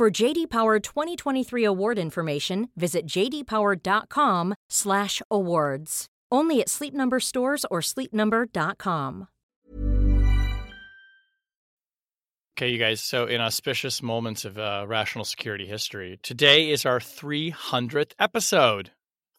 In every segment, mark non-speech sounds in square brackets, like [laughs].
For JD Power 2023 award information, visit jdpower.com/awards. Only at Sleep Number stores or sleepnumber.com. Okay, you guys. So, in auspicious moments of uh, rational security history, today is our 300th episode.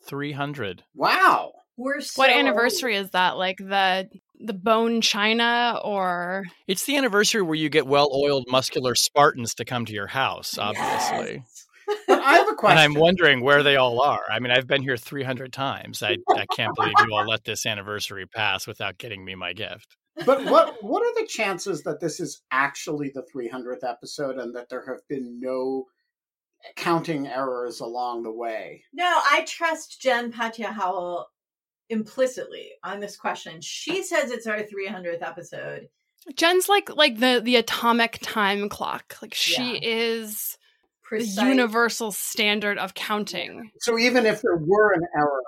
300. Wow. We're so What anniversary is that? Like the the bone china or It's the anniversary where you get well-oiled, muscular Spartans to come to your house. Obviously. Yes. I have a question. And I'm wondering where they all are. I mean, I've been here 300 times. I, I can't believe you all let this anniversary pass without getting me my gift. but what what are the chances that this is actually the 300th episode and that there have been no counting errors along the way? No, I trust Jen Patja Howell implicitly on this question. She says it's our 300th episode. Jen's like like the the atomic time clock. Like she Yeah. is the universal standard of counting. So even if there were an error,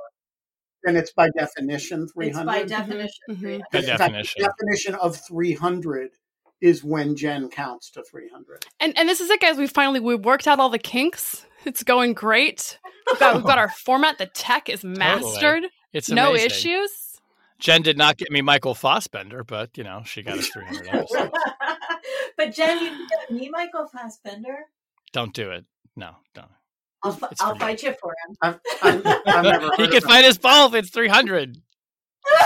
then it's by definition It's 300. by definition. Mhm. 300. By In fact, definition. The definition of 300 is when Jen counts to 300. And and this is it, guys. We finally we worked out all the kinks. It's going great. We've got, we've got [laughs] our format. The tech is mastered. It's No issues. Jen did not get me Michael Fassbender, but, you know, she got us 300 [laughs] episodes. but Jen, you can get me Michael Fassbender. Don't do it. No, don't. I'll, fi- It's I'll fight you for him. I've, I've, I've never [laughs] he can fight his ball if It's 300. [laughs]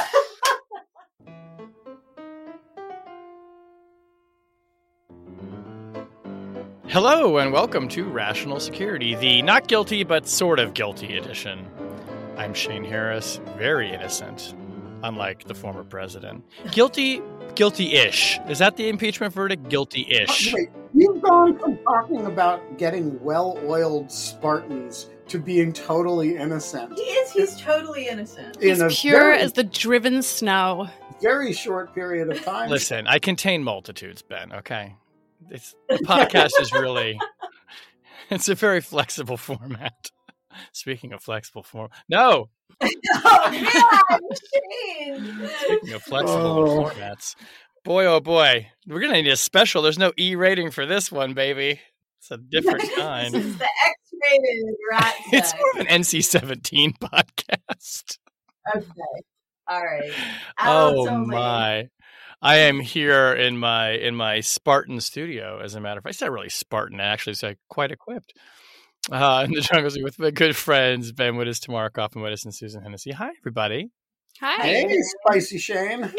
Hello and welcome to Rational Security, the not guilty but sort of guilty edition. I'm Shane Harris, very innocent, unlike the former president. Guilty, guilty-ish. Is that the impeachment verdict? Guilty-ish. Uh, wait, you've gone from talking about getting well-oiled Spartans to being totally innocent He is. He's totally innocent. in He's pure very, as the driven snow. very short period of time. Listen, I contain multitudes, Ben. Okay, it's the podcast is really [laughs] it's a very flexible format. Speaking of flexible form, no. [laughs] oh God, Shane! Speaking of flexible Oh. formats, boy, oh boy, we're gonna need a special. There's no E rating for this one, baby. It's a different [laughs] kind. this kind. is the X-rated rat. [laughs] It's more of an NC-17 podcast. okay. All right. Adults oh, oh only. my. I am here in my in my Spartan studio. As a matter of fact, it's not really Spartan. Actually, it's like quite equipped. Uh, in the jungle Zoo with my good friends Ben Wittes, Tamara Kaufman Wittes, and Susan Hennessy. Hi, everybody. Hi. Hey, spicy Shane.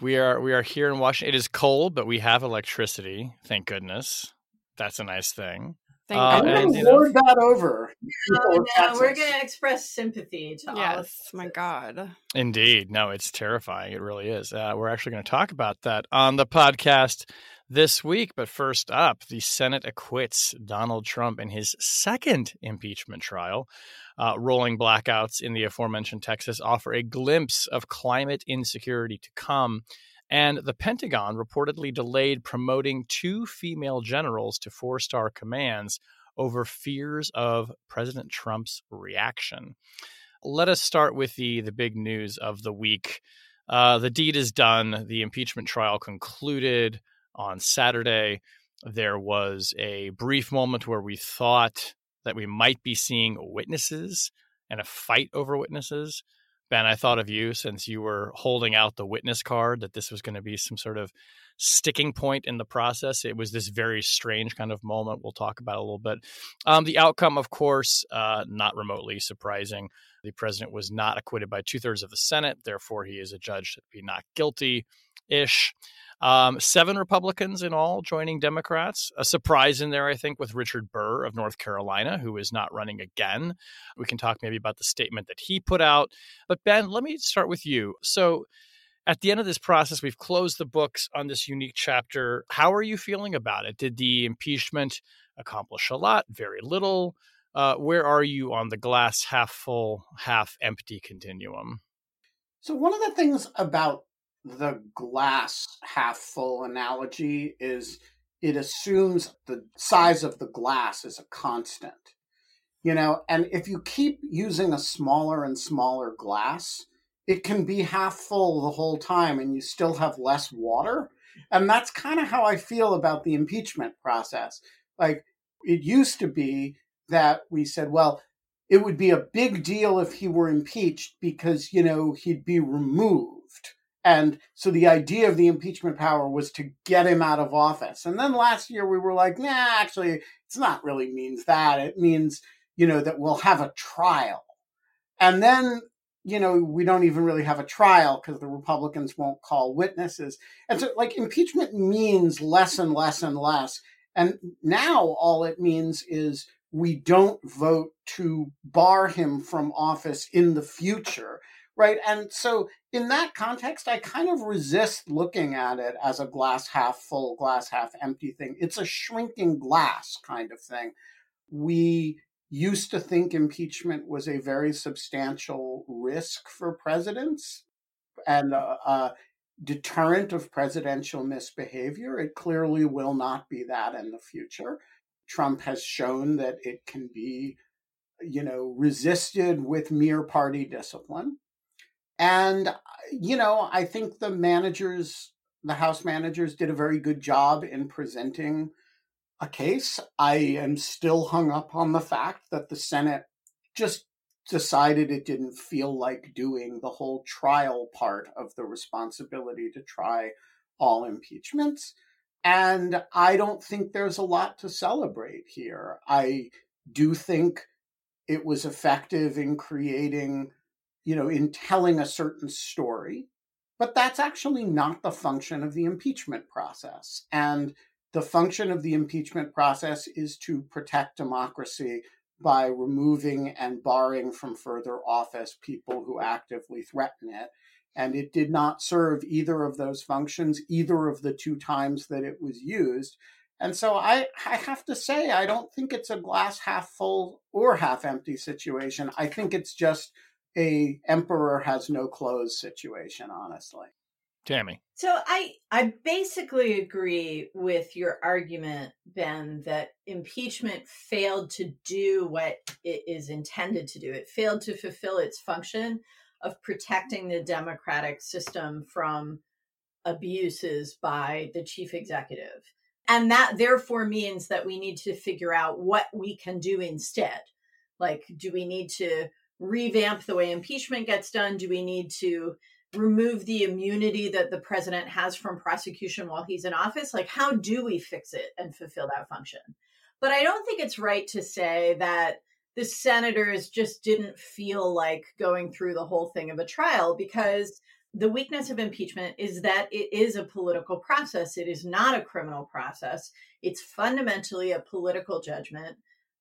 We are we are here in Washington. It is cold, but we have electricity. Thank goodness. That's a nice thing. Thank Uh, I'm and, going you to know- lord that over. Oh, no, we're going to express sympathy to all of Yes, my God. Indeed. No, it's terrifying. It really is. Uh, we're actually going to talk about that on the podcast this week. But first up, the Senate acquits Donald Trump in his second impeachment trial. Uh, rolling blackouts in the aforementioned Texas offer a glimpse of climate insecurity to come. And the Pentagon reportedly delayed promoting two female generals to four star commands over fears of President Trump's reaction let us start with the the big news of the week. Uh, the deed is done. The impeachment trial concluded on Saturday. There was a brief moment where we thought that we might be seeing witnesses and a fight over witnesses. Ben, I thought of you since you were holding out the witness card that this was going to be some sort of sticking point in the process. It was this very strange kind of moment. We'll talk about a little bit. Um, the outcome, of course, uh, not remotely surprising. The president was not acquitted by two thirds of the Senate. Therefore, he is adjudged to be not guilty ish. Um, seven Republicans in all joining Democrats. A surprise in there, I think, with Richard Burr of North Carolina, who is not running again. We can talk maybe about the statement that he put out. But Ben, let me start with you. So, at the end of this process, we've closed the books on this unique chapter. How are you feeling about it? Did the impeachment accomplish a lot, very little? Uh, where are you on the glass half full, half empty continuum? So, one of the things about the glass half full analogy is it assumes the size of the glass is a constant. You know, and if you keep using a smaller and smaller glass, it can be half full the whole time and you still have less water. And that's kind of how I feel about the impeachment process. Like it used to be that we said, well, it would be a big deal if he were impeached because, you know, he'd be removed. And so the idea of the impeachment power was to get him out of office. And then last year we were like, nah, actually, it's not really means that. It means, you know, that we'll have a trial. And then you know, we don't even really have a trial because the Republicans won't call witnesses. And so, like, impeachment means less and less and less. And now all it means is we don't vote to bar him from office in the future. Right. And so, in that context, I kind of resist looking at it as a glass half full, glass half empty thing. It's a shrinking glass kind of thing. We used to think impeachment was a very substantial risk for presidents and a, a, deterrent of presidential misbehavior. It clearly will not be that in the future. Trump has shown that it can be, you know, resisted with mere party discipline. And, uh, you know, I think the managers, the House managers, did a very good job in presenting a case. I am still hung up on the fact that the Senate just decided it didn't feel like doing the whole trial part of the responsibility to try all impeachments. And I don't think there's a lot to celebrate here. I do think it was effective in creating, you know, in telling a certain story, but that's actually not the function of the impeachment process. And the function of the impeachment process is to protect democracy by removing and barring from further office people who actively threaten it. And it did not serve either of those functions, either of the two times that it was used. And so I, I have to say, I don't think it's a glass half full or half empty situation. I think it's just a emperor has no clothes situation, honestly. Tammy. So I I basically agree with your argument, Ben, that impeachment failed to do what it is intended to do. It failed to fulfill its function of protecting the democratic system from abuses by the chief executive. And that therefore means that we need to figure out what we can do instead. Like, do we need to revamp the way impeachment gets done? Do we need to remove the immunity that the president has from prosecution while he's in office? Like how do we fix it and fulfill that function? But i don't think it's right to say that the senators just didn't feel like going through the whole thing of a trial because the weakness of impeachment is that it is a political process. It is not a criminal process. It's fundamentally a political judgment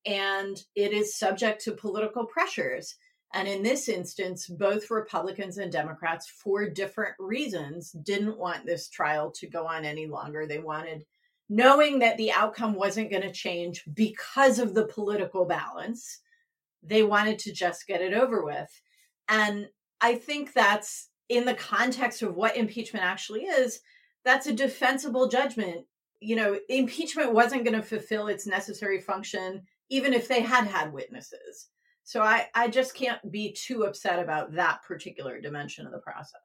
and it is subject to political pressures and in this instance, both Republicans and Democrats, for different reasons, didn't want this trial to go on any longer. They wanted, knowing that the outcome wasn't going to change because of the political balance, they wanted to just get it over with. And I think that's in the context of what impeachment actually is, that's a defensible judgment. You know, impeachment wasn't going to fulfill its necessary function, even if they had had witnesses so I, I just can't be too upset about that particular dimension of the process.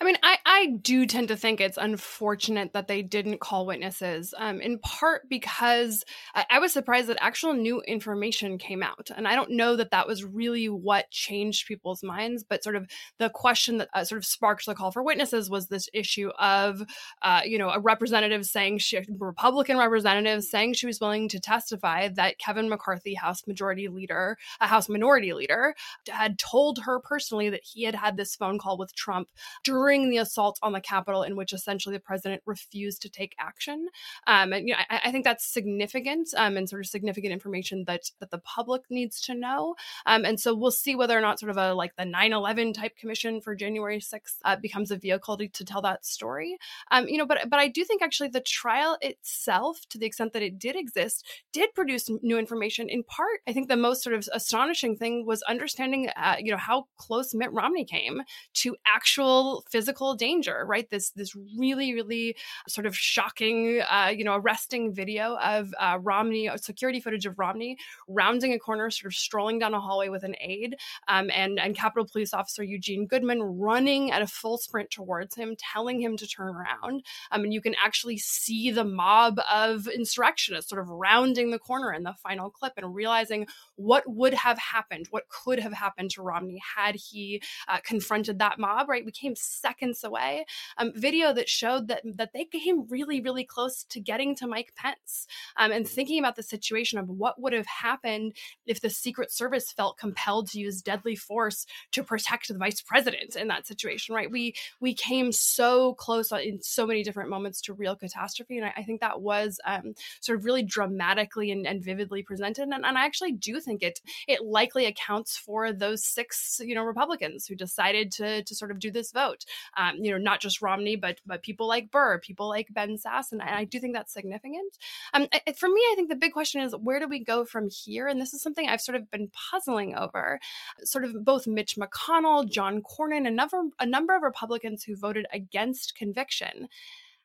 I mean, I, I do tend to think it's unfortunate that they didn't call witnesses, um, in part because I, I, was surprised that actual new information came out. And I don't know that that was really what changed people's minds, but sort of the question that uh, sort of sparked the call for witnesses was this issue of, uh, you know, a representative saying, she, Republican representative saying she was willing to testify that Kevin McCarthy, House Majority Leader, a House Minority Leader, had told her personally that he had had this phone call with Trump during during the assault on the Capitol, in which essentially the president refused to take action. Um, and you know, I, I, think that's significant um, and sort of significant information that that the public needs to know. Um, and so we'll see whether or not sort of a like the 9/11 type commission for January 6th uh, becomes a vehicle to, to tell that story. Um, you know, but but I do think actually the trial itself, to the extent that it did exist, did produce new information. In part, I think the most sort of astonishing thing was understanding, uh, you know, how close Mitt Romney came to actual physical danger. Right, this this really really sort of shocking, uh, you know, arresting video of uh, Romney, uh, security footage of Romney rounding a corner, sort of strolling down a hallway with an aide, um, and and Capitol Police Officer Eugene Goodman running at a full sprint towards him, telling him to turn around. Um, and you can actually see the mob of insurrectionists sort of rounding the corner in the final clip and realizing what would have happened, what could have happened to Romney had he uh, confronted that mob. Right, we came seconds away. Um, video that showed that that they came really, really close to getting to Mike Pence, um, and thinking about the situation of what would have happened if the Secret Service felt compelled to use deadly force to protect the vice president in that situation. Right, we we came so close in so many different moments to real catastrophe, and I, I think that was um, sort of really dramatically and, and vividly presented. And, and I actually do think it it likely accounts for those six you know Republicans who decided to to sort of do this vote. Um, you know, not just Romney, but but people like Burr, people like Ben Sasse, and I do think that's significant. Um, I, for me, I think the big question is where do we go from here? And this is something I've sort of been puzzling over. Sort of both Mitch McConnell, John Cornyn, a number a number of Republicans who voted against conviction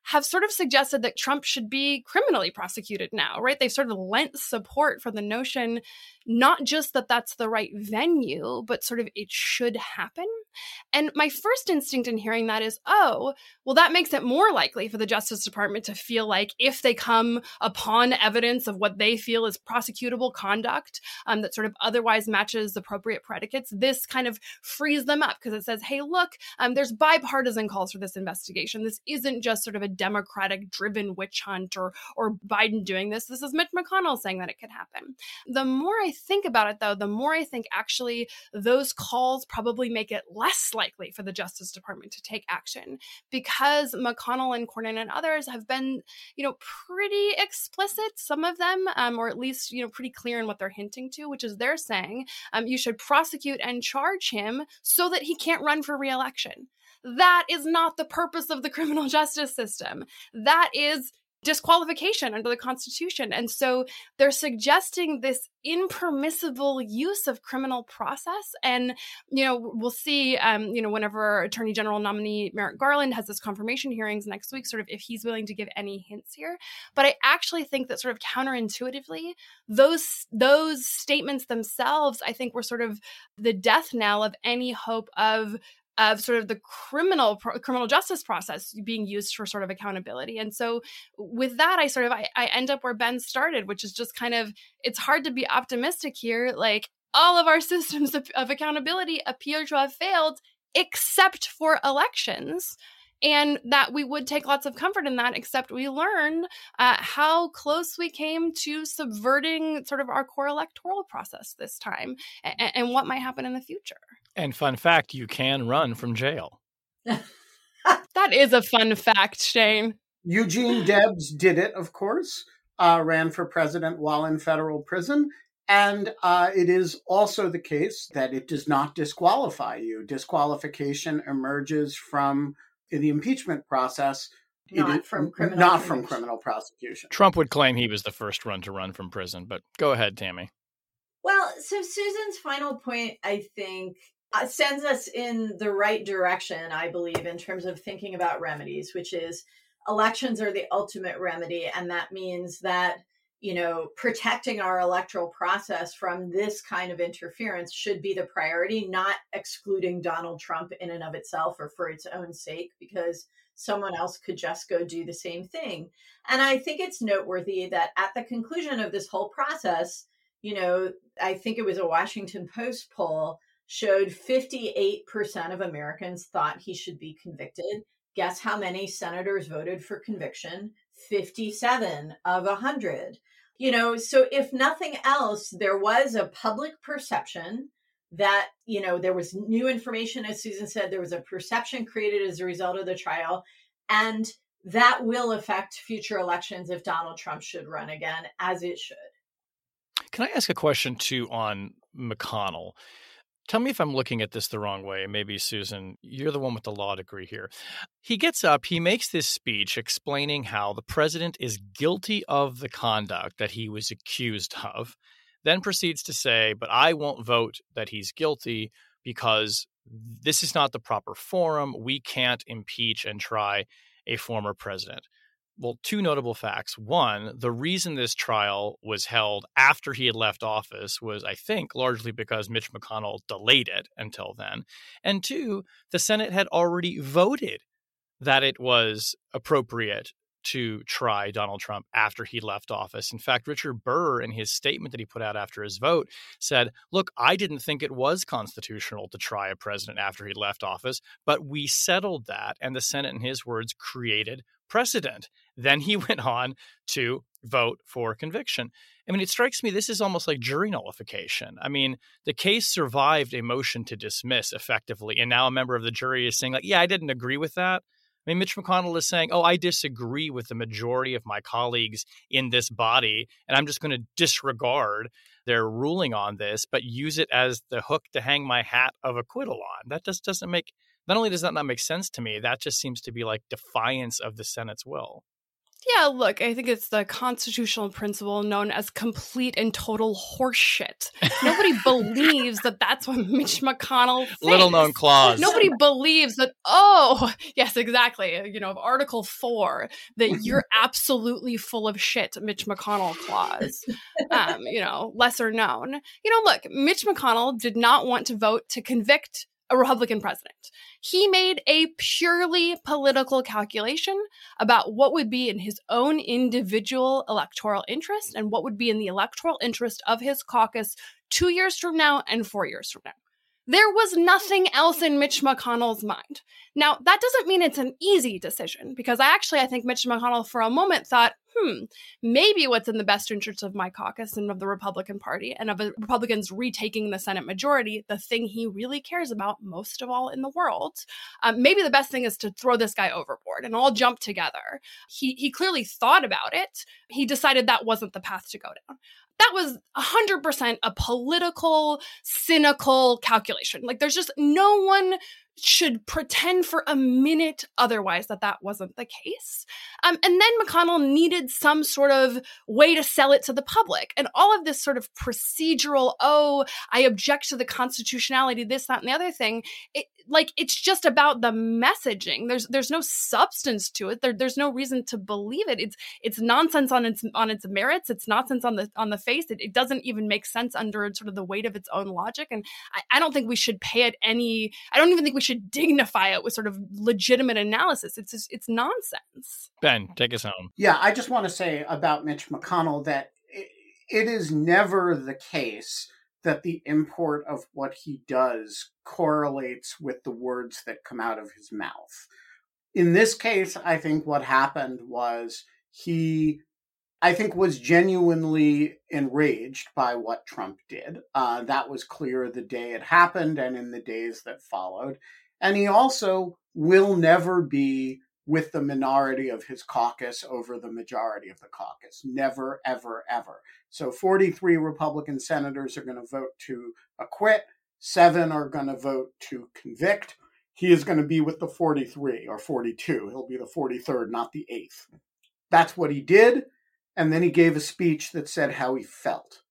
have sort of suggested that Trump should be criminally prosecuted now, right? They've sort of lent support for the notion not just that that's the right venue, but sort of it should happen. And my first instinct in hearing that is, oh, well, that makes it more likely for the Justice Department to feel like if they come upon evidence of what they feel is prosecutable conduct um, that sort of otherwise matches appropriate predicates, this kind of frees them up because it says, hey, look, um, there's bipartisan calls for this investigation. This isn't just sort of a Democratic driven witch hunt or, or Biden doing this. This is Mitch McConnell saying that it could happen. The more I think about it, though, the more I think actually those calls probably make it less likely for the Justice Department to take action because McConnell and Cornyn and others have been, you know, pretty explicit, some of them, um, or at least, you know, pretty clear in what they're hinting to, which is they're saying um, you should prosecute and charge him so that he can't run for reelection. That is not the purpose of the criminal [laughs] justice system. That is disqualification under the Constitution. And so they're suggesting this impermissible use of criminal process. And, you know, we'll see, um, you know, whenever Attorney General nominee Merrick Garland has his confirmation hearings next week, sort of if he's willing to give any hints here. But I actually think that sort of counterintuitively, those those statements themselves, I think were sort of the death knell of any hope of of sort of the criminal criminal justice process being used for sort of accountability. And so with that i sort of I, I end up where ben started which is just kind of it's hard to be optimistic here like all of our [laughs] systems of, of accountability appear to have failed except for elections and that we would take lots of comfort in that except we learned uh, how close we came to subverting sort of our core electoral process this time and, and what might happen in the future and fun fact, you can run from jail. [laughs] that is a fun fact, Shane. Eugene [gasps] Debs did it, of course, uh, ran for president while in federal prison. And uh, it is also the case that it does not disqualify you. Disqualification emerges from the impeachment process. Not from criminal not from criminal prosecution. Trump would claim he was the first one to run from prison, but go ahead, Tammy. Well, so Susan's final point, I think, Uh, sends us in the right direction, I believe, in terms of thinking about remedies, which is elections are the ultimate remedy. And that means that, you know, protecting our electoral process from this kind of interference should be the priority, not excluding Donald Trump in and of itself or for its own sake, because someone else could just go do the same thing. And I think it's noteworthy that at the conclusion of this whole process, you know, I think it was a Washington Post poll showed 58% of Americans thought he should be convicted. Guess how many senators voted for conviction? 57 of 100. You know, so if nothing else, there was a public perception that you know there was new information as susan said there was a perception created as a result of the trial and that will affect future elections if donald trump should run again as it should can i ask a question too on mcconnell tell me if i'm looking at this the wrong way maybe susan you're the one with the law degree here he gets up he makes this speech explaining how the president is guilty of the conduct that he was accused of then proceeds to say, but I won't vote that he's guilty because this is not the proper forum. We can't impeach and try a former president. Well, two notable facts. One, the reason this trial was held after he had left office was, I think, largely because Mitch McConnell delayed it until then. And two, the Senate had already voted that it was appropriate to try Donald Trump after he left office. In fact, Richard Burr, in his statement that he put out after his vote, said, Look, I didn't think it was constitutional to try a president after he left office, but we settled that. And the Senate, in his words, created precedent. Then he [laughs] went on to vote for conviction. I mean, it strikes me this is almost like jury nullification. I mean, the case survived a motion to dismiss effectively, and now a member of the jury is saying, like, yeah, I didn't agree with that. I mean, Mitch McConnell is saying, oh, I disagree with the majority of my colleagues in this body, and I'm just going to disregard their ruling on this, but use it as the hook to hang my hat of acquittal on. That just doesn't make, not only does that not make sense to me, that just seems to be like defiance of the Senate's will. Yeah, look, I think it's the constitutional principle known as complete and total horseshit. Nobody [laughs] believes that that's what Mitch McConnell thinks. Little known clause. Nobody believes that, oh, yes, exactly. You know, of Article 4, that you're [laughs] absolutely full of shit, Mitch McConnell clause. Um, you know, lesser known. You know, look, Mitch McConnell did not want to vote to convict a Republican president. He made a purely political calculation about what would be in his own individual electoral interest and what would be in the electoral interest of his caucus two years from now and four years from now. There was nothing else in Mitch McConnell's mind. Now, that doesn't mean it's an easy decision because I actually I think Mitch McConnell for a moment thought, hmm, maybe what's in the best interest of my caucus and of the Republican Party and of Republicans retaking the Senate majority, the thing he really cares about most of all in the world, um, maybe the best thing is to throw this guy overboard and all jump together. He he clearly thought about it. He decided that wasn't the path to go down that was 100% a political, cynical calculation. Like, there's just no one should pretend for a minute otherwise that that wasn't the case. Um, and then McConnell needed some sort of way to sell it to the public. And all of this sort of procedural, oh, I object to the constitutionality, this, that, and the other thing, it, like it's just about the messaging. There's there's no substance to it. There, there's no reason to believe it. It's it's nonsense on its on its merits. It's nonsense on the on the face. It, it doesn't even make sense under sort of the weight of its own logic. And I, I don't think we should pay it any. I don't even think we should dignify it with sort of legitimate analysis. It's just, it's nonsense. Ben, take us home. Yeah, I just want to say about Mitch McConnell that it, it is never the case that the import of what he does correlates with the words that come out of his mouth. In this case, I think what happened was he I think was genuinely enraged by what Trump did. Uh, that was clear the day it happened and in the days that followed. And he also will never be with the minority of his caucus over the majority of the caucus. Never, ever, ever. So 43 Republican senators are going to vote to acquit, seven are going to vote to convict. He is going to be with the 43 or 42. He'll be the 43rd, not the 8th. That's what he did. And then he gave a speech that said how he felt.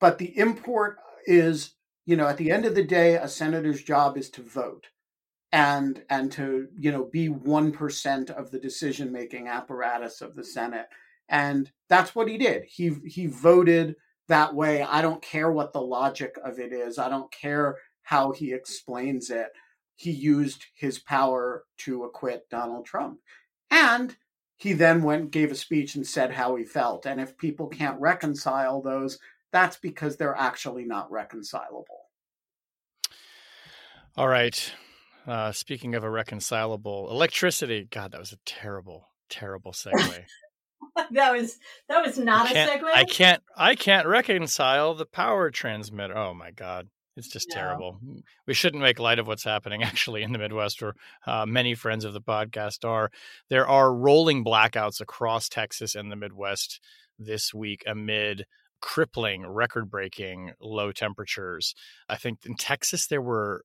But the import is, you know, at the end of the day, a senator's job is to vote and and to you know be 1% of the decision making apparatus of the senate. And that's what he did. He he voted that way. I don't care what the logic of it is. I don't care how he explains it. He used his power to acquit donald trump. And he then went gave a speech and said how he felt and if people can't reconcile those that's because they're actually not reconcilable all right uh, speaking of irreconcilable electricity, God, that was a terrible, terrible segue. [laughs] that was that was not a segue. I can't I can't reconcile the power transmitter. Oh my God. It's just no. terrible. We shouldn't make light of what's happening [laughs] actually in the Midwest, where uh, many friends of the podcast are. There are rolling blackouts across Texas and the Midwest this week amid crippling, record breaking low temperatures. I think in Texas, there were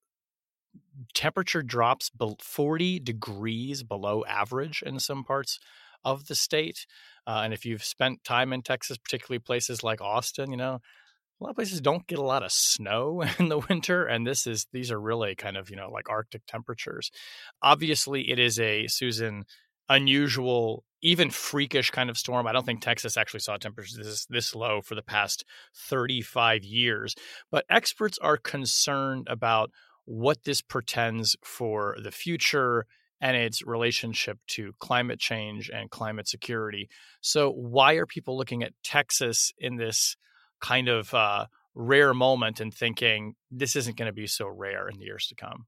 temperature drops 40 degrees below average in some parts of the state. Uh, and if you've spent time in Texas, particularly places like Austin, you know, lot of places don't get a lot of snow [laughs] in the winter and this is these are really kind of you know like arctic temperatures. Obviously it is a susan unusual even freakish kind of storm. I don't think texas actually saw temperatures this, this low for the past 35 years but experts are concerned about what this portends for the future and its relationship to climate change and climate security. So why are people looking at texas in this kind of uh, rare moment and thinking this isn't going to be so rare in the years to come?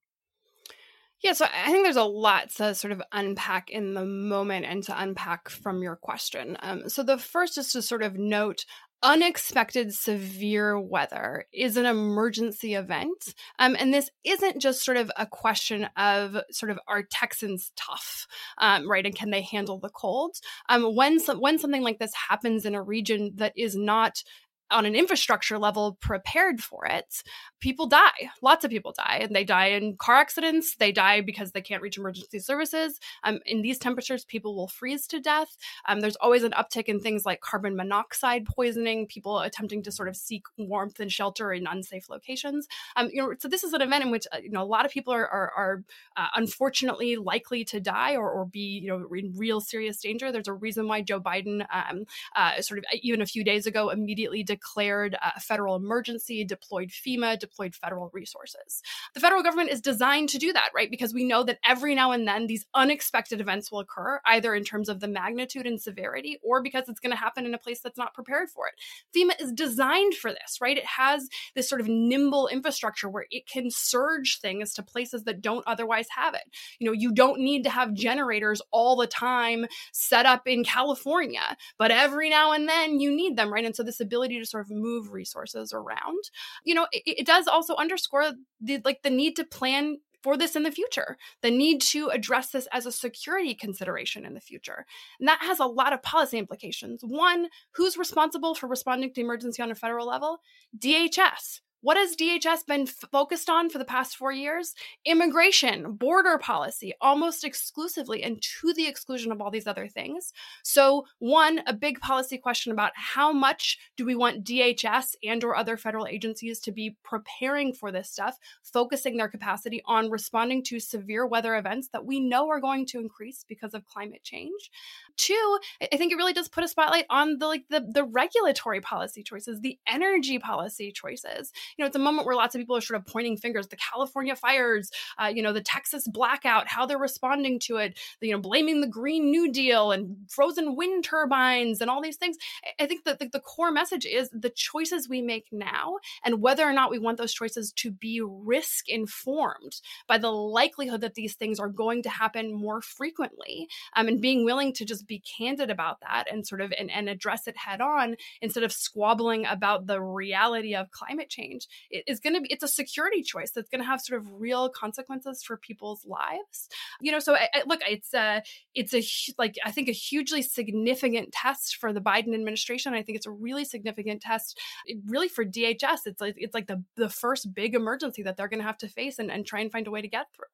Yeah, so I think there's a lot to sort of unpack in the moment and to unpack from your question. Um, so the first is to sort of note unexpected severe weather is an emergency event. Um, and this isn't just sort of a question of sort of are Texans tough, um, right? And can they handle the cold? Um, when, so, when something like this happens in a region that is not on an infrastructure level prepared for it, people die. Lots of people die, and they die in car accidents. They die because they can't reach emergency services. Um, in these temperatures, people will freeze to death. Um, there's always an uptick in things like carbon monoxide poisoning, people attempting to sort of seek warmth and shelter in unsafe locations. Um, you know, so this is an event in which uh, you know a lot of people are are, are uh, unfortunately likely to die or, or be you know in real serious danger. There's a reason why Joe Biden, um, uh, sort of even a few days ago, immediately declared a federal emergency, deployed FEMA, deployed federal resources. The federal government is designed to do that, right? Because we know that every now and then these unexpected events will occur, either in terms of the magnitude and severity or because it's going to happen in a place that's not prepared for it. FEMA is designed for this, right? It has this sort of nimble infrastructure where it can surge things to places that don't otherwise have it. You know, you don't need to have generators all the time set up in California, but every now and then you need them, right? And so this ability to sort of move resources around, you know, it, it does also underscore the like the need to plan for this in the future, the need to address this as a security consideration in the future. And that has a lot of policy implications. One, who's responsible for responding to emergency on a federal level? DHS. What has DHS been f- focused on for the past four years? Immigration, border policy, almost exclusively, and to the exclusion of all these other things. So, one, a big policy question about how much do we want DHS and/or other federal agencies to be preparing for this stuff, focusing their capacity on responding to severe weather events that we know are going to increase because of climate change. Two, I think it really does put a spotlight on the like the the regulatory policy choices, the energy policy choices you know, it's a moment where lots of people are sort of pointing fingers. The California fires, uh, you know, the Texas blackout, how they're responding to it, you know, blaming the Green New Deal and frozen wind turbines and all these things. I think that the, the core message is the choices we make now and whether or not we want those choices to be risk informed by the likelihood that these things are going to happen more frequently um, and being willing to just be candid about that and sort of and, and address it head on instead of squabbling about the reality of climate change change. It is going to be it's a security choice that's going to have sort of real consequences for people's lives. You know so I, I, look it's a it's a like i think a hugely significant test for the biden administration. I think it's a really significant test eh, really for dhs it's like it's like the the first big emergency that they're going to have to face and, and try and find a way to get through.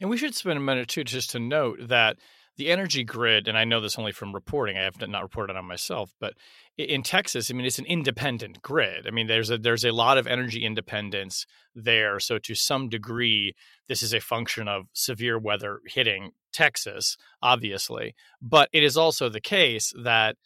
And we should spend a minute too just to note that the energy grid, and I know this only from reporting. I have not reported on myself, but in Texas, I mean, it's an independent grid. I mean, there's a there's a lot of energy independence there. So to some degree, this is a function of severe weather hitting Texas, obviously. But it is also the case that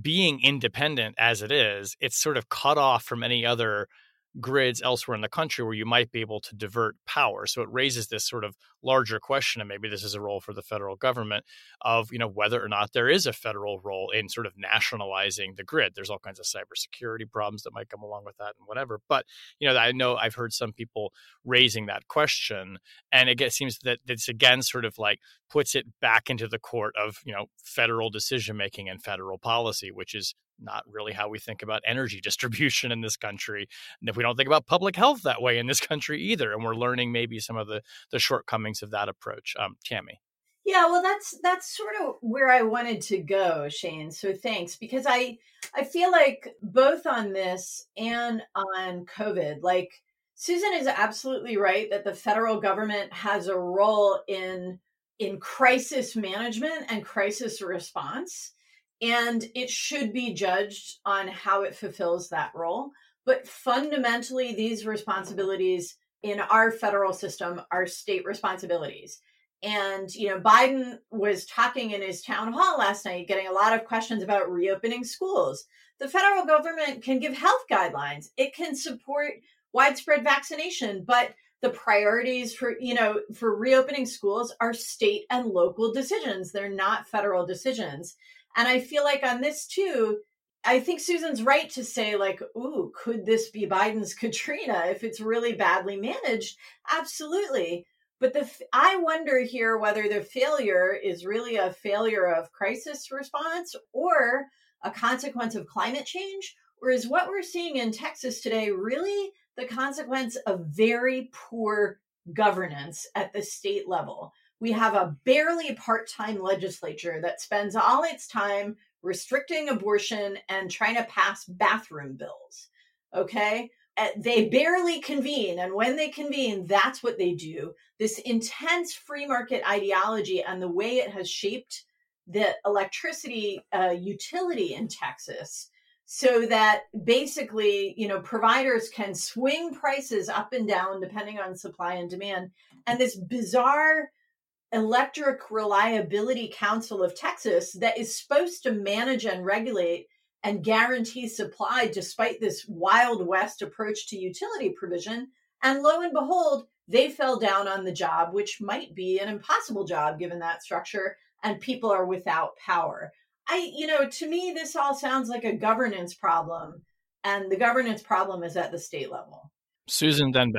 being independent as it is, it's sort of cut off from any other grids elsewhere in the country where you might be able to divert power. So it raises this sort of larger question, and maybe this is a role for the federal government of you know whether or not there is a federal role in sort of nationalizing the grid. There's all kinds of cybersecurity problems that might come along with that and whatever. But you know, I know I've heard some people raising that question, and it seems that this again sort of like puts it back into the court of you know federal decision making and federal policy, which is not really how we think about energy [laughs] distribution in this country. And if we don't think about public health that way in this country either, and we're learning maybe some of the the shortcomings of that approach. Um, Tammy. Yeah, well that's that's sort of where I wanted to go, Shane. So thanks because I I feel like both on this and on COVID, like Susan is absolutely right that the federal government has a role in in crisis management and crisis response and it should be judged on how it fulfills that role. But fundamentally these responsibilities in our federal system are state responsibilities. And, you know, Biden was talking in his town hall last night, getting a lot of questions about reopening schools. The federal government can give health guidelines, it can support widespread vaccination, but the priorities for, you know, for reopening schools are state and local decisions. They're not federal decisions. And I feel like on this too, I think Susan's right to say, like, ooh, could this be Biden's [laughs] Katrina if it's really badly managed? Absolutely. But the I wonder here whether the failure is really a failure of crisis response or a consequence of climate change, or is what we're seeing in Texas today really the consequence of very poor governance at the state level? We have a barely part time legislature that spends all its time restricting abortion and trying to pass bathroom bills. Okay they barely convene and when they convene that's what they do this intense free market ideology and the way it has shaped the electricity uh, utility in texas so that basically you know providers can swing prices up and down depending on supply and demand and this bizarre electric reliability council of texas that is supposed to manage and regulate and guarantee supply despite this Wild West approach to utility provision. And lo and behold, they fell down on the job, which might be an impossible job given that structure, and people are without power. I, you know, to me, this all sounds like a governance problem, and the governance problem is at the state level. Susan, Ben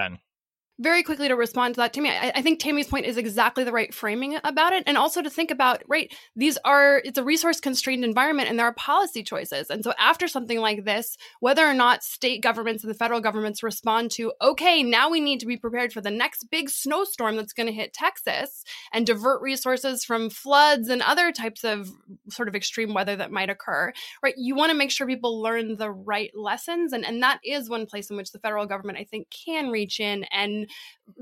very quickly to respond to that, Tammy, I, I, think Tammy's point is exactly the right framing about it. And also to think about, right, these are, it's a resource constrained environment and there are policy choices. And so after something like this, whether or not state governments and the federal governments respond to, okay, now we need to be prepared for the next big snowstorm that's going to hit Texas and divert resources from floods and other types of sort of extreme weather that might occur, right? You want to make sure people learn the right lessons. And, and that is one place in which the federal government, I think, can reach in and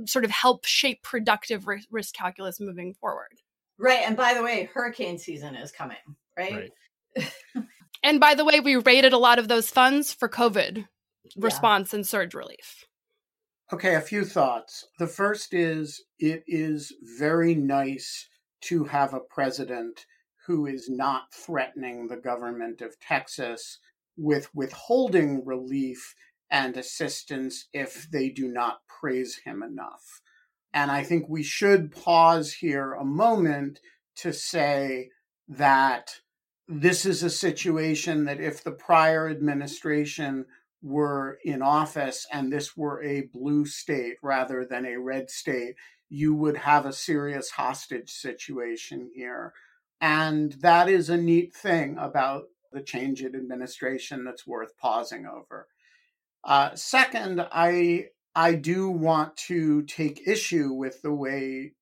sort of help shape productive risk calculus moving forward. Right. And by the way, hurricane season is coming, right? right. [laughs] and by the way, we rated a lot of those funds for COVID yeah. response and surge relief. Okay, a few thoughts. The first is it is very nice to have a president who is not threatening the government of Texas with withholding relief and assistance if they do not praise him enough. And I think we should pause here a moment to say that this is a situation that if the prior administration were in office and this were a blue state rather than a red state, you would have a serious hostage situation here. And that is a neat thing about the change in administration that's worth pausing over. Uh, second, I I do want to take issue with the way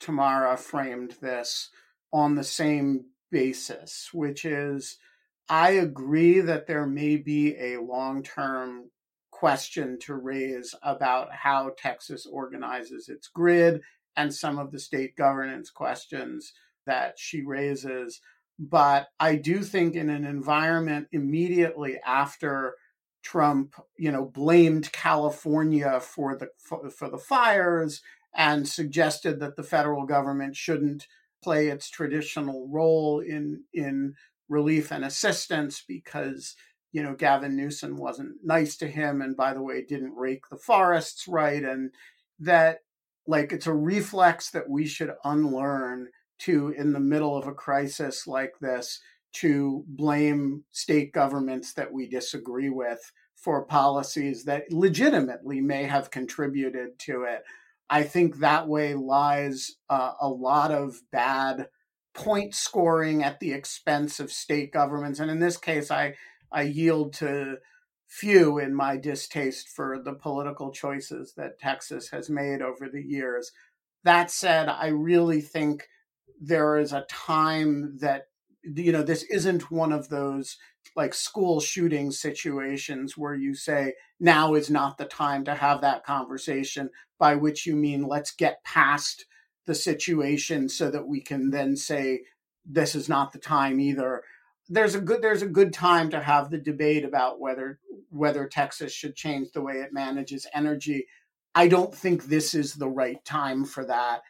Tamara framed this on the same basis, which is I agree that there may be a long term question to raise about how Texas organizes its grid and some of the state governance questions that she raises. But I do think in an environment immediately after Trump, you know, blamed California for the for, for the fires and suggested that the federal government shouldn't play its traditional role in in relief and assistance because you know Gavin Newsom wasn't nice to him and by the way didn't rake the forests right and that like it's a reflex that we should unlearn to in the middle of a crisis like this to blame state governments that we disagree with for policies that legitimately may have contributed to it. I think that way lies uh, a lot of bad point scoring at the expense of state governments. And in this case, I, I yield to few in my distaste for the political choices that Texas has made over the years. That said, I really think there is a time that you know this isn't one of those like school shooting situations where you say now is not the time to have that conversation by which you mean let's get past the situation so that we can then say this is not the time either there's a good there's a good time to have the debate about whether whether Texas should change the way it manages energy. I don't think this is the right time for that.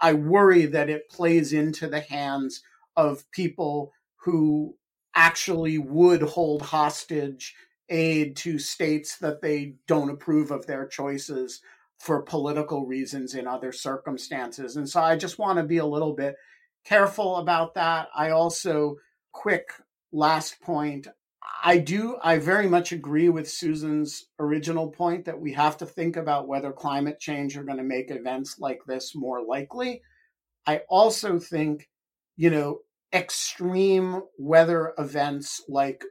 I worry that it plays into the hands of people who actually would hold hostage aid to states that they don't approve of their choices for political reasons in other circumstances. And so I just want to be a little bit careful about that. I also, quick last point, I do, I very much agree with Susan's original point that we have to think about whether climate change are going to make events like this more likely. I also think, you know, extreme weather events like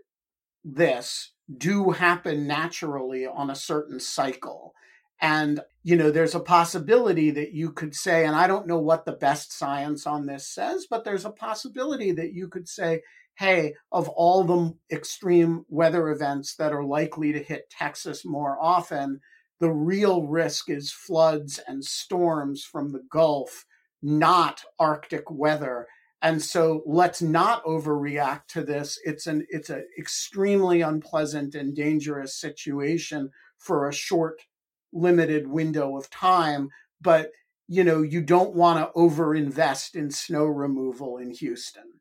this do happen naturally on a certain cycle. And, you know, there's a possibility that you could say, and I don't know what the best science on this says, but there's a possibility that you could say, hey, of all the extreme weather events that are likely to hit Texas more often, the real risk is floods and storms from the Gulf, not Arctic weather and so let's not overreact to this. It's an it's an extremely unpleasant and dangerous situation for a short limited window of time. But you know you don't want to overinvest in snow removal in houston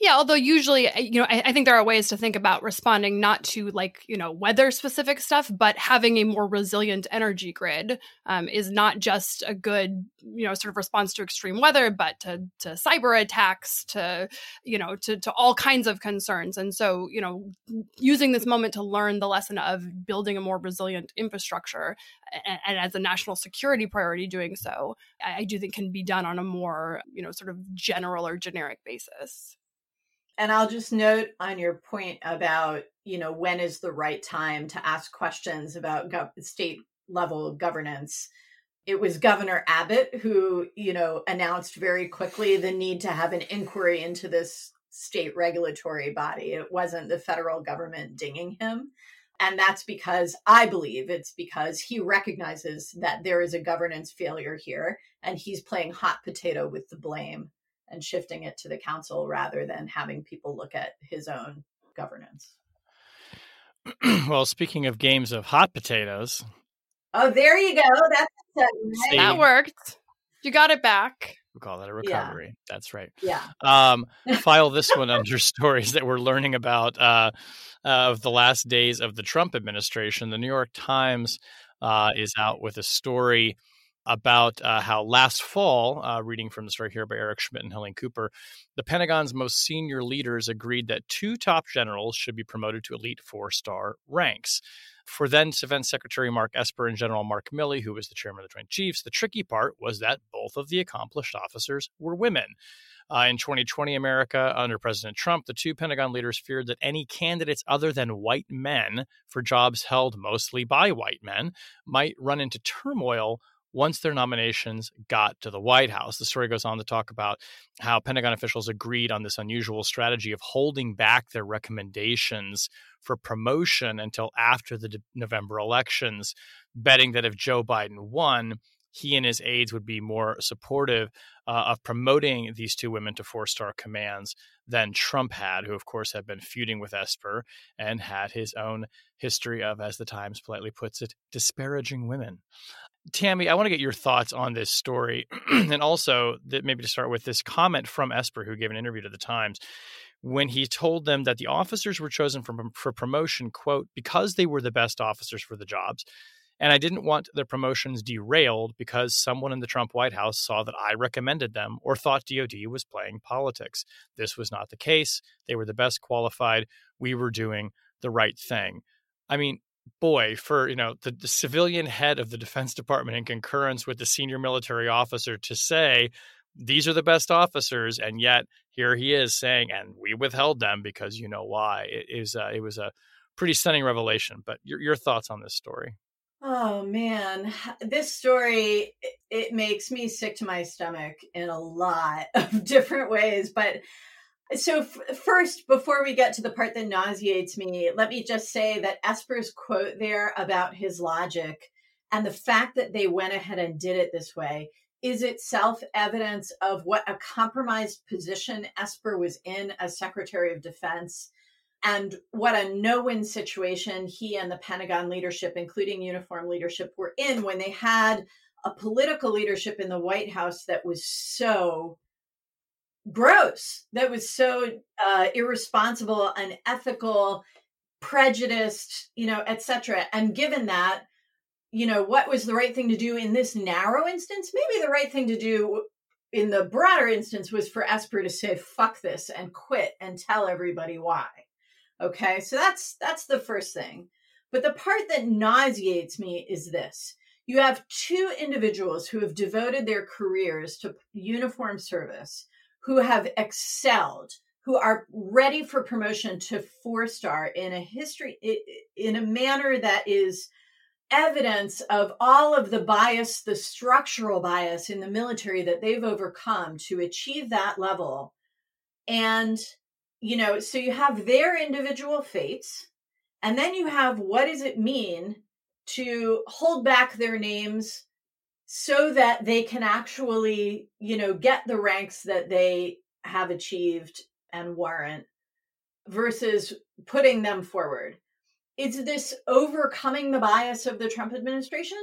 yeah, although usually, uh, you know, I, I, think there are ways to think about responding not to like, you know, weather specific stuff, but having a more resilient energy grid um, is not just a good, you know, sort of response to extreme weather, but to, to cyber attacks, to, you know, to, to all kinds of concerns. And so, you know, using this moment to learn the lesson of building a more resilient infrastructure and, and as a national security priority, doing so, I, I do think can be done on a more, you know, sort of general or generic basis. And I'll just note on your point about, you know, when is the right time to ask questions about gov- state level governance. It was Governor Abbott who, you know, announced very quickly the need to have an inquiry into this state regulatory body. It wasn't the federal government dinging him. And that's because I believe it's because he recognizes that there is a governance failure here and he's playing hot potato with the blame and shifting it to the council rather than having people look at his own governance. [clears throat] well, speaking of games of hot potatoes. Oh, there you go. That's right. that worked. You got it back. We call that a recovery. Yeah. That's right. Yeah. Um, [laughs] file this one under stories that we're learning about uh, uh, of the last days of the Trump administration. The New York Times uh, is out with a story about uh, how last fall, uh, reading from the story here by Eric Schmitt and Helen Cooper, the Pentagon's most senior leaders agreed that two top generals should be promoted to elite four star ranks. For then Defense Secretary Mark Esper and General Mark Milley, who was the chairman of the Joint Chiefs, the tricky part was that both of the accomplished officers were women. Uh, in 2020 America, under President Trump, the two Pentagon leaders feared that any candidates other than white men for jobs held mostly by white men might run into turmoil once their nominations got to the White House. The story goes on to talk about how Pentagon officials agreed on this unusual strategy of holding back their recommendations for promotion until after the November elections, betting that if Joe Biden won, he and his aides would be more supportive uh, of promoting these two women to four star commands than Trump had, who, of course, had been feuding with Esper and had his own history of, as the Times politely puts it, disparaging women. Tammy, I want to get your thoughts on this story, [clears throat] and also that maybe to start with this comment from Esper, who gave an interview to the Times, when he told them that the officers were chosen for, for promotion, quote, because they were the best officers for the jobs. And I didn't want their promotions derailed because someone in the Trump White House saw that I recommended them or thought DOD was playing politics. This was not the case. They were the best qualified. We were doing the right thing. I mean, boy, for you know the, the, civilian head of the Defense Department in concurrence with the senior military officer to say, these are the best officers, and yet here he is saying, and we withheld them because you know why. It is uh, it was a pretty stunning revelation. But your your thoughts on this story? Oh man, [sighs] this story it makes me sick to my stomach in a lot [laughs] of different ways, but so f- first before we get to the part that nauseates me, let me just say that Esper's quote there about his logic and the fact that they went ahead and did it this way is itself evidence of what a compromised position Esper was in as Secretary of Defense. And what a no-win situation he and the Pentagon leadership, including uniform leadership, were in when they had a political leadership in the White House that was so gross, that was so uh, irresponsible, unethical, prejudiced, you know, etc. And given that, you know, what was the right thing to do in this narrow instance? Maybe the right thing to do in the broader instance was for Esper to say "fuck this" and quit and tell everybody why. Okay, so that's that's the first thing. But the part that nauseates me is this. You have two individuals who have devoted their careers to uniform service, who have excelled, who are ready for promotion to four star in a history in a manner that is evidence of all of the bias, the structural bias in the military that they've overcome to achieve that level. And you know, so you have their individual fates, and then you have what does it mean to hold back their names so that they can actually, you know, get the ranks that they have achieved and warrant versus putting them forward. Is this overcoming the bias of the Trump administration?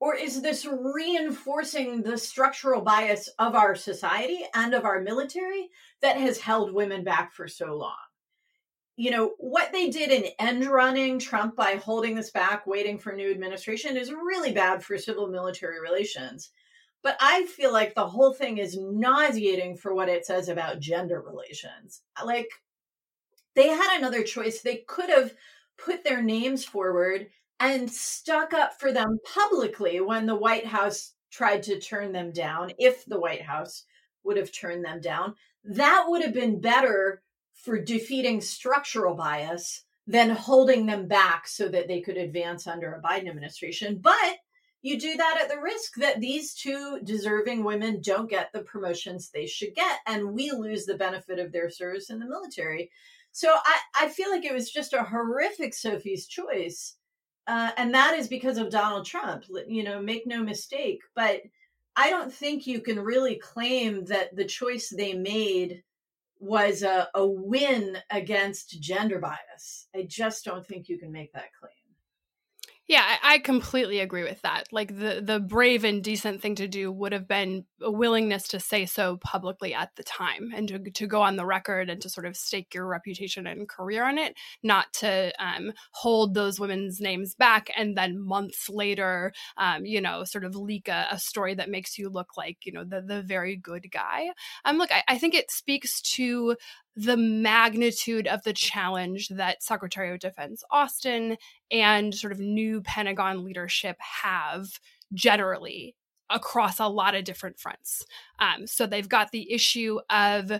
Or is this reinforcing the structural bias of our society and of our military that has held women back for so long? You know, what they did in end running Trump by holding this back, waiting for new administration, is really bad for civil military relations. But I feel like the whole thing is nauseating for what it says about gender relations. Like, they had another choice. They could have put their names forward and stuck up for them publicly when the White House tried to turn them down, if the White House would have turned them down. That would have been better for defeating structural bias than holding them back so that they could advance under a Biden administration. But you do that at the risk that these two deserving women don't get the promotions they should get, and we lose the benefit of their service in the military. So I, I feel like it was just a horrific Sophie's choice uh, and that is because of Donald Trump. You know, make no mistake. But I don't think you can really claim that the choice they made was a, a win against gender bias. I just don't think you can make that claim. Yeah, I, completely agree with that. Like the the brave and decent thing to do would have been a willingness to say so publicly at the time and to to go on the record and to sort of stake your reputation and career on it, not to um, hold those women's names back and then months later, um, you know, sort of leak a, a, story that makes you look like you know the the very good guy. Um, look, I, I think it speaks to the magnitude of the challenge that Secretary of Defense Austin and sort of new Pentagon leadership have generally across a lot of different fronts. Um, so they've got the issue of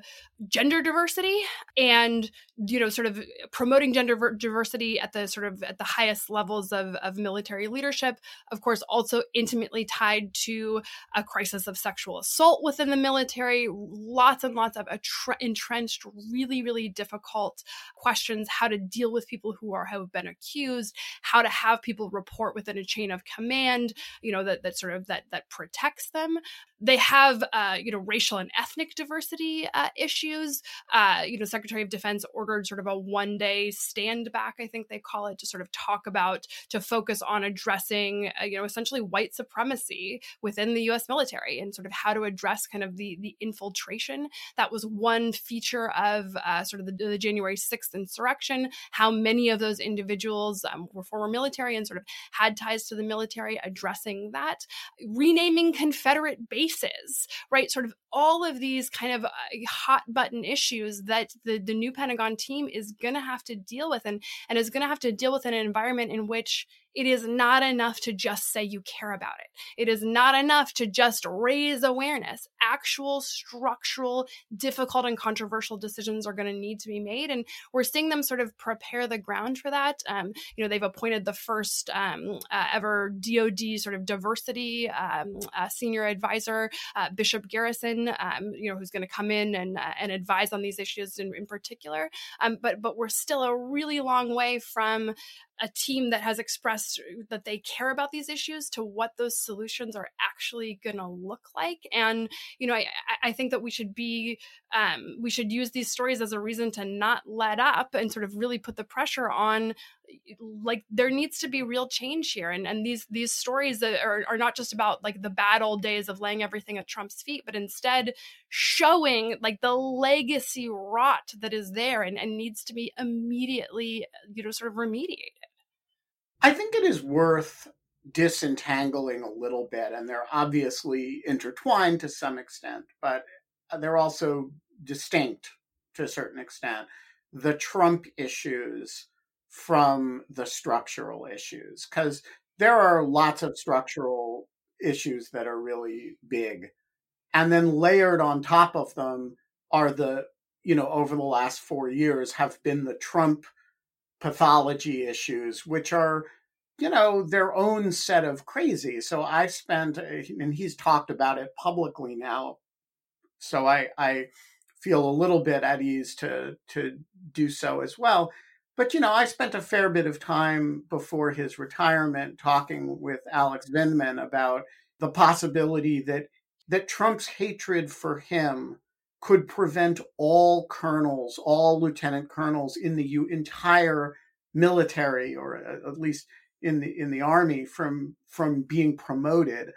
gender diversity and you know sort of promoting gender diversity at the sort of at the highest levels of, of military leadership of course also intimately tied to a crisis of sexual assault within the military lots and lots of entrenched really really difficult questions how to deal with people who are have been accused how to have people report within a chain of command you know that that sort of that that protects them they have, uh, you know, racial and ethnic diversity uh, issues. Uh, you know, Secretary of Defense ordered sort of a one day stand back, I think they call it, to sort of talk about, to focus on addressing, uh, you know, essentially white supremacy within the US military and sort of how to address kind of the, the infiltration. That was one feature of uh, sort of the, the, January 6th insurrection, how many of those individuals um, were former military and sort of had ties to the military, addressing that, renaming Confederate bases right? Sort of all of these kind of uh, hot button issues that the, the new Pentagon team is going to have to deal with and, and is going to have to deal with in an environment in which it is not enough to just say you care about it. It is not enough to just raise awareness. Actual structural, difficult, and controversial decisions are going to need to be made. And we're seeing them sort of prepare the ground for that. Um, you know, they've appointed the first um, uh, ever DoD sort of diversity um, uh, senior advisor, uh, Bishop Garrison, um, you know, who's going to come in and, uh, and advise on these issues in, in particular. Um, but, but we're still a really long way from a team that has expressed that they care about these issues to what those solutions are actually going to look like. And you know i i think that we should be um, we should use these stories as a reason to not let up and sort of really put the pressure on like there needs to be real change here. And and these these stories that are, are not just about like the bad old days of laying everything at trump's feet but instead showing like the legacy rot that is there and, and needs to be immediately you know sort of remediated I think it is worth disentangling a little bit, and they're obviously intertwined to some extent, but uh, they're also distinct to a certain extent. The Trump issues from the structural issues, because there are lots of structural issues that are really big. And then layered on top of them are the, you know, over the last four years have been the Trump pathology issues, which are, you know, their own set of crazy. So I spent, uh, and he's talked about it publicly now. So I, I feel a little bit at ease to to do so as well. But you know, I spent a fair bit of time before his retirement talking with Alex Vindman about the possibility that that Trump's hatred for him could prevent all colonels, all lieutenant colonels in the U- entire military, or uh, at least in the in the army, from from being promoted.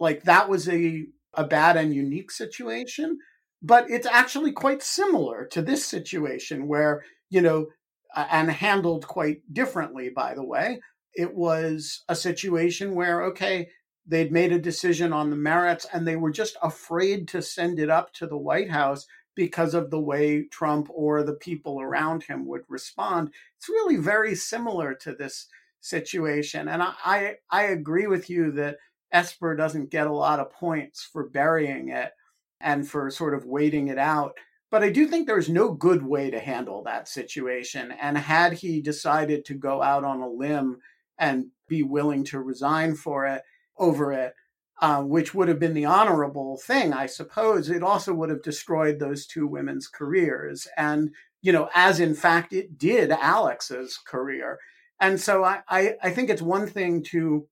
Like that was a a bad and unique situation, but it's actually quite similar to this situation where you know, and handled quite differently, by the way. It was a situation where okay, they'd made a decision on the merits and they were just afraid to send it up to the White House because of the way Trump or the people around him would respond. It's really very similar to this situation. And I, I, I agree with you that Esper doesn't get a lot of points for burying it and for sort of waiting it out. But I do think there's no good way to handle that situation. And had he decided to go out on a limb and be willing to resign for it, over it, uh, which would have been the honorable thing, I suppose, it also would have destroyed those two women's careers. And, you know, as in fact it did Alex's career. And so I, I, I think it's one thing to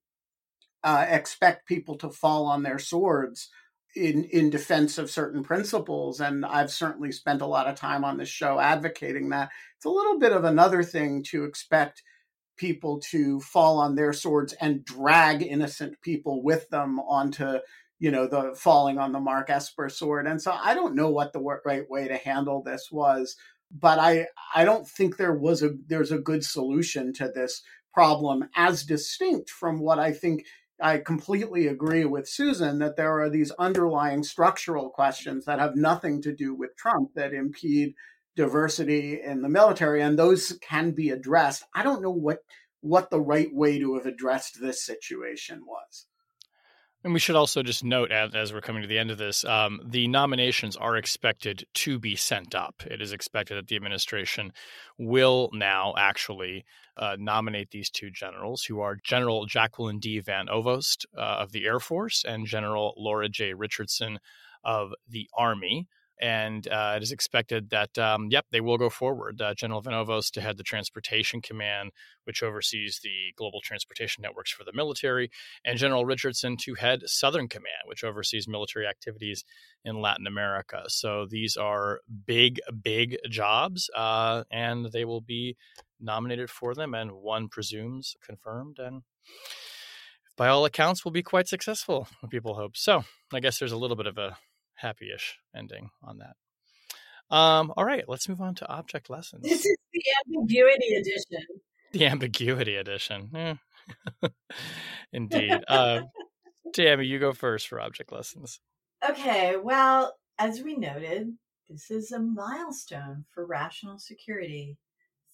uh, expect people to fall on their swords in, in defense of certain principles. And I've certainly spent a lot of time on this show advocating that. It's a little bit of another thing to expect people to fall on their swords and drag innocent people with them onto you know the falling on the mark esper sword. And so i don't know what the right way to handle this was but i i don't think there was a there's a good solution to this problem as distinct from what i think i completely agree with susan that there are these underlying structural questions that have nothing to do with trump that impede diversity in the military and those can be addressed i don't know what what the right way to have addressed this situation was and we should also just note, as we're coming to the end of this, um, the nominations are expected to be sent up. It is expected that the administration will now actually uh, nominate these two generals, who are General Jacqueline D. Van Ovost uh, of the Air Force and General Laura J. Richardson of the Army and uh, it is expected that um, yep they will go forward. Uh, General Van Ovost to head the Transportation Command, which oversees the global transportation networks for the military, and General Richardson to head Southern Command, which oversees military activities in Latin America. So these are big, big jobs, uh, and they will be nominated for them, and one presumes confirmed and. By all accounts, will be quite successful. People hope so. I guess there's a little bit of a happy-ish ending on that. Um, all right, let's move on to object lessons. This is the ambiguity edition. The ambiguity edition. Eh. [laughs] Indeed. [laughs] uh, Tammy, you go first for object lessons. Okay, well, as we noted, this is a milestone for rational security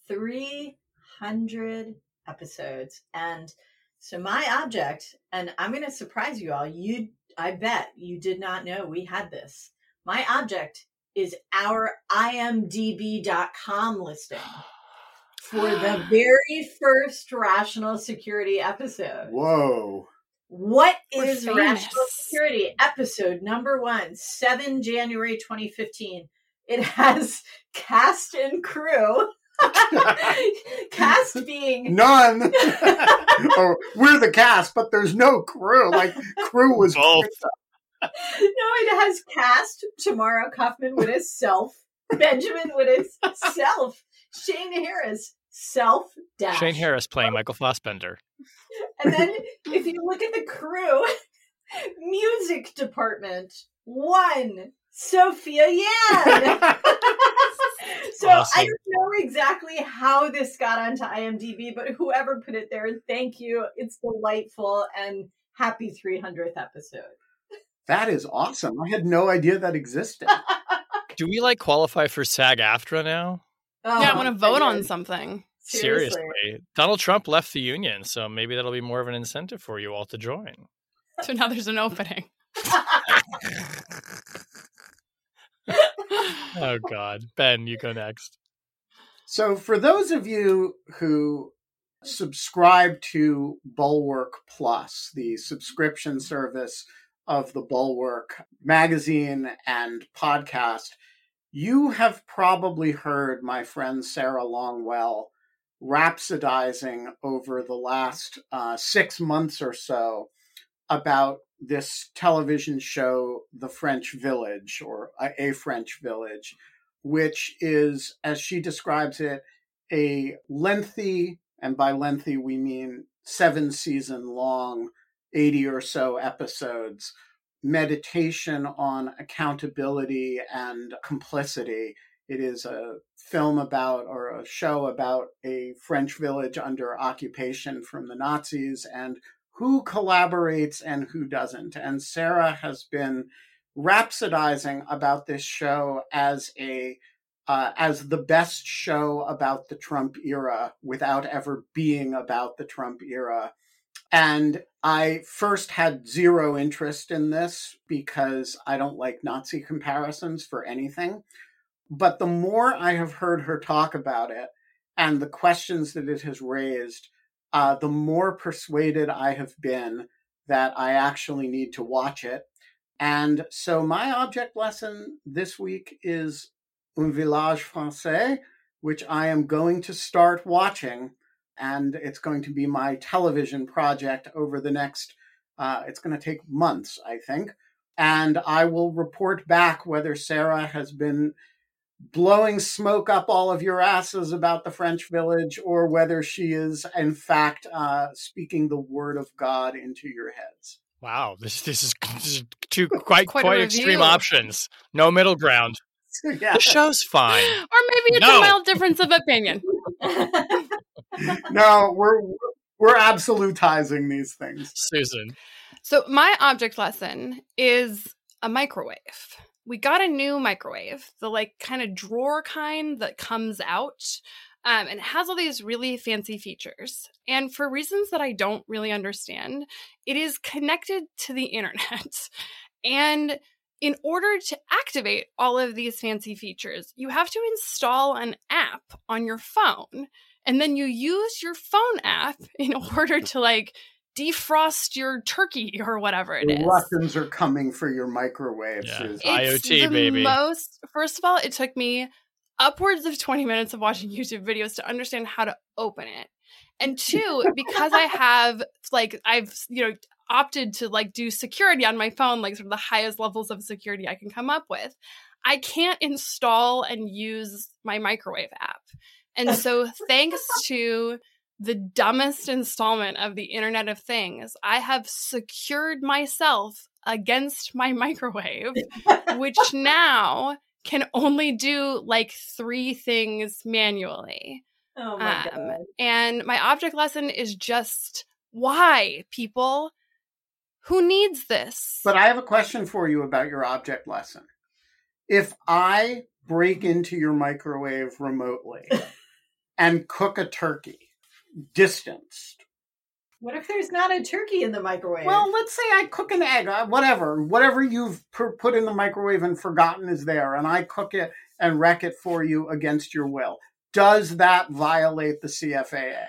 300 episodes. And So my object, and I'm going to surprise you all. You, I bet you did not know we had this. My object is our imdb.com listing for the [gasps] very first rational security episode. Whoa. What We're is famous. rational security episode number one, 7 January 2015? It has [laughs] cast and crew. [laughs] cast [laughs] being None. [laughs] or we're the cast, but there's no crew. Like crew was Both. no, it has cast Tamara Cofman Wittes self, Benjamin Wittes self, Shane Harris self dash. Shane Harris playing Michael Fassbender. And then if you look at the crew, music department one, Sophia Yan. [laughs] [laughs] so I don't know exactly how this got onto IMDb, but whoever put it there, thank you. It's delightful and happy 300th episode. That is awesome. I had no idea that existed. [laughs] Do we like qualify for SAG AFTRA now? Oh, yeah, I want to vote on goodness. something. Seriously. Donald Trump left the union, so maybe that'll be more of an incentive for you all to join. So now there's an opening. Oh God, Ben, you go next. So, for those of you who subscribe to Bulwark Plus, the subscription service of the Bulwark magazine and podcast, you have probably heard my friend Sarah Longwell rhapsodizing over the last uh, six months or so about this television show, The French Village, or A French Village, which is, as she describes it, a lengthy, and by lengthy we mean seven season long, 80 or so episodes, meditation on accountability and complicity. It is a film about, or a show about, a French village under occupation from the Nazis and who collaborates and who doesn't. And Sarah has been rhapsodizing about this show as a uh, as the best show about the Trump era without ever being about the Trump era. And I first had zero interest in this because I don't like Nazi comparisons for anything. But the more I have heard her talk about it and the questions that it has raised, uh, the more persuaded I have been that I actually need to watch it. And so my object lesson this week is Un Village Francais, which I am going to start watching. And it's going to be my television project over the next, uh, it's going to take months, I think. And I will report back whether Sarah has been blowing smoke up all of your asses about the French village or whether she is, in fact, uh, speaking the word of God into your heads. Wow, this this is, this is two [laughs] quite Quite quite, extreme options. No middle ground. [laughs] yeah. The show's fine. [laughs] Or maybe it's No. a mild difference of opinion. No, we're we're absolutizing these things. Susan. So my object lesson is a microwave. We got a new microwave, the like kind of drawer kind that comes out. Um, and it has all these really fancy features. And for reasons that I don't really understand, it is connected to the [laughs] internet. And in order to activate all of these fancy features, you have to install an app on your phone. And then you use your phone app in [laughs] order to like defrost your turkey [laughs] or whatever it The is. Russians are coming for your microwave, Yeah. It's IoT, the baby. Most first of all, it took me upwards of 20 minutes of watching [laughs] YouTube videos to understand how to open it. And two, because I have like I've you know opted to like do security on my phone, like sort of the highest levels of security I can come up with, I can't install and use my microwave app. And so thanks to the dumbest installment of the Internet of Things, I have secured myself against my microwave, [laughs] which now can only do like three things manually. oh my Um, god. and my object lesson is just why, people? Who needs this? But I have a question for you about your object lesson. If I break into your microwave remotely [laughs] and cook a turkey, distanced, What if there's not a turkey in the microwave? Well, let's say I cook an egg, uh, whatever, whatever you've put in the microwave and forgotten is there, and I cook it and wreck it for you against your will. Does that violate the CFAA?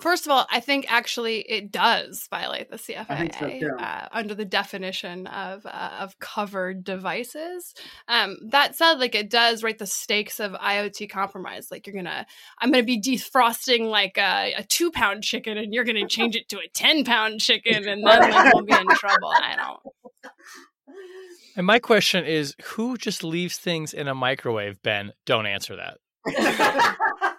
First of all, I think actually it does violate the CFAA so, uh, under the definition of uh, of covered devices. Um, that said, like it does write the stakes of IoT compromise. Like you're gonna, I'm gonna be defrosting like a, a two pound chicken, and you're gonna change it to a ten pound chicken, and then like we'll be in trouble. I don't. And my question is, who just leaves things in a microwave? Ben, don't answer that. [laughs]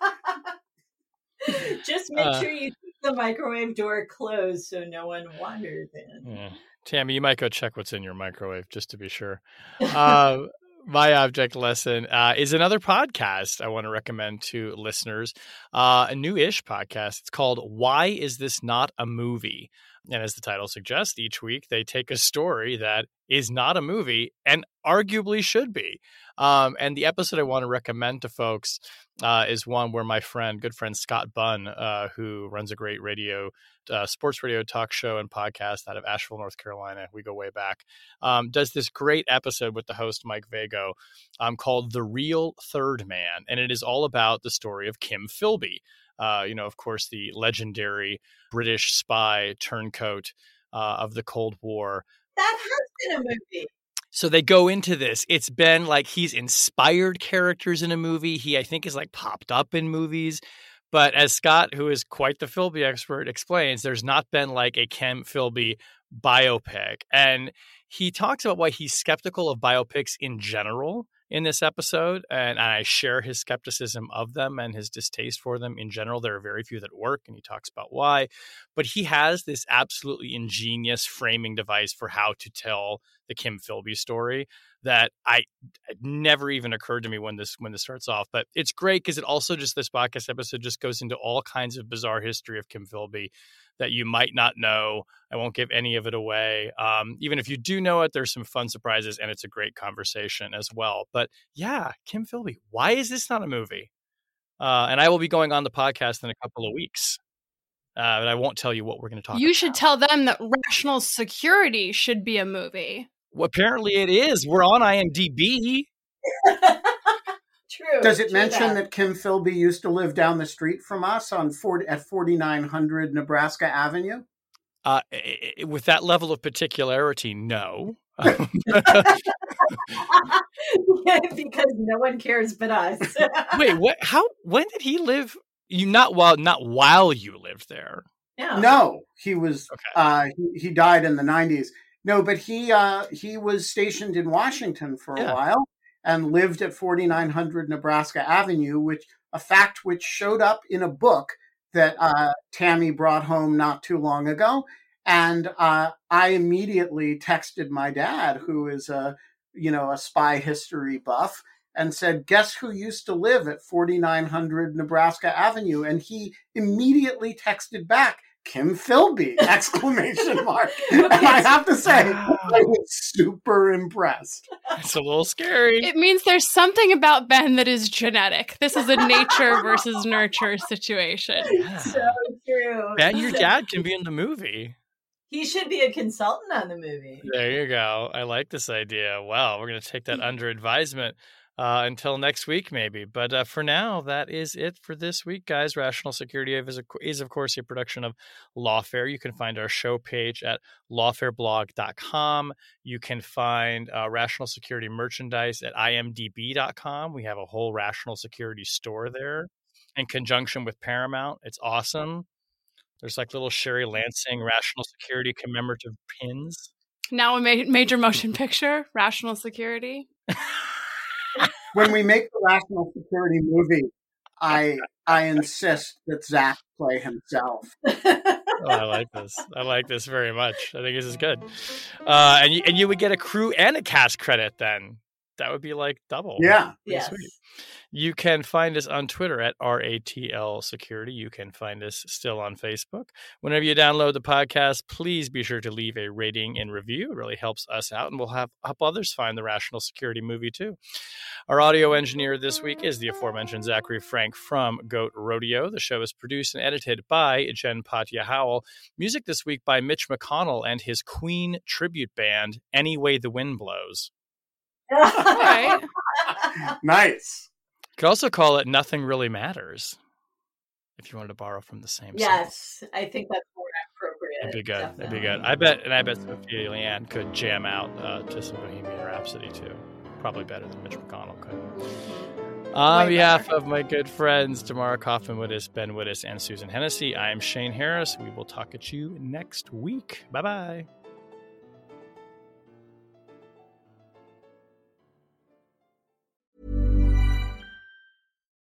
[laughs] Just make uh, sure you keep the microwave door closed so no one wanders in. Yeah. Tammy, you might go check what's in your microwave just to be sure. [laughs] Uh, my object lesson uh, is another podcast I want to recommend to listeners, uh, a new-ish podcast. It's called "Why Is This Not a Movie?" And as the title suggests, each week they take a story that is not a movie and arguably should be. Um, and the episode I want to recommend to folks uh, is one where my friend, good friend Scott Bunn, uh, who runs a great radio, uh, sports radio talk show and podcast out of Asheville, North Carolina, we go way back, um, does this great episode with the host Mike Vago um, called "The Real Third Man," and it is all about the story of Kim Philby. Uh, you know, of course, the legendary British spy turncoat uh, of the Cold War. That has been a movie. So they go into this. It's been like he's inspired characters in a movie. He, I think, is like popped up in movies. But as Scott, who is quite the Philby expert, explains, there's not been like a Kim Philby biopic. And he talks about why he's skeptical of biopics in general in this episode, and I share his skepticism of them and his distaste for them in general. There are very few that work, and he talks about why. But he has this absolutely ingenious framing device for how to tell the Kim Philby story that I never even occurred to me when this when this starts off. But it's great because it also just this podcast episode just goes into all kinds of bizarre history of Kim Philby that you might not know. I won't give any of it away. Um, even if you do know it, there's some fun surprises and it's a great conversation as well. But yeah, Kim Philby, why is this not a movie? Uh, and I will be going on the podcast in a couple of weeks. Uh, but I won't tell you what we're going to talk You about. should tell them that Rational Security should be a movie. Well, apparently it is. We're on IMDb. [laughs] True. Does it mention that. that. Kim Philby used to live down the street from us on 40, at 4900 Nebraska Avenue? Uh, with that level of particularity, no. [laughs] [laughs] because no one cares but us. Wait, what? How? When did he live? You not while not while you lived there. No, no, he was. Okay. Uh, he, he died in the nineties. No, but he uh, he was stationed in Washington for a while, and lived at 4900 Nebraska Avenue, which a fact which showed up in a book that uh, Tammy brought home not too long ago. And uh, I immediately texted my dad, who is a you know a spy history buff, and said, "Guess who used to live at 4900 Nebraska Avenue?" And he immediately texted back, Kim Philby! [laughs] Exclamation mark. [laughs] and I have to say, wow. I was super impressed. It's a little scary. It means there's something about Ben that is genetic. This is a nature [laughs] versus nurture situation. So true. Ben, your dad can be in the movie. He should be a consultant on the movie. There you go. I like this idea. Well, we're going to take that under advisement uh, until next week, maybe. But uh, for now, that is it for this week, guys. Rational Security is, is, of course, a production of Lawfare. You can find our show page at lawfareblog.com. You can find uh, Rational Security merchandise at imdb.com. We have a whole Rational Security store there in conjunction with Paramount. It's awesome. There's like little Sherry Lansing Rational Security commemorative pins. Now a ma- major motion picture, Rational Security. [laughs] when we make the National Security movie, I I insist that Zach play himself. oh, I like this. I like this very much. I think this is good. Uh, and you, and you would get a crew and a cast credit then. that would be like double. Yeah. Yes. Sweet. You can find us on Twitter at RATL Security. You can find us still on Facebook. Whenever you download the podcast, please be sure to leave a rating and review. It really helps us out, and we'll have help others find the Rational Security movie too. Our audio engineer this week is the aforementioned Zachary Frank from Goat Rodeo. The show is produced and edited by Jen Patja Howell. Music this week by Mitch McConnell and his Queen tribute band, Any Way the Wind Blows. [laughs] right. [laughs] nice. Could also call it Nothing Really Matters if you wanted to borrow from the same song. yes, I think that's more appropriate. That'd be good. That'd be good. I bet, and I bet Sophia Leanne could jam out uh, to some Bohemian Rhapsody too. Probably better than Mitch McConnell could. On Way behalf better. of my good friends Tamara Cofman Wittes, Ben Wittes, and Susan Hennessey, I am Shane Harris. We will talk at you next week. Bye bye.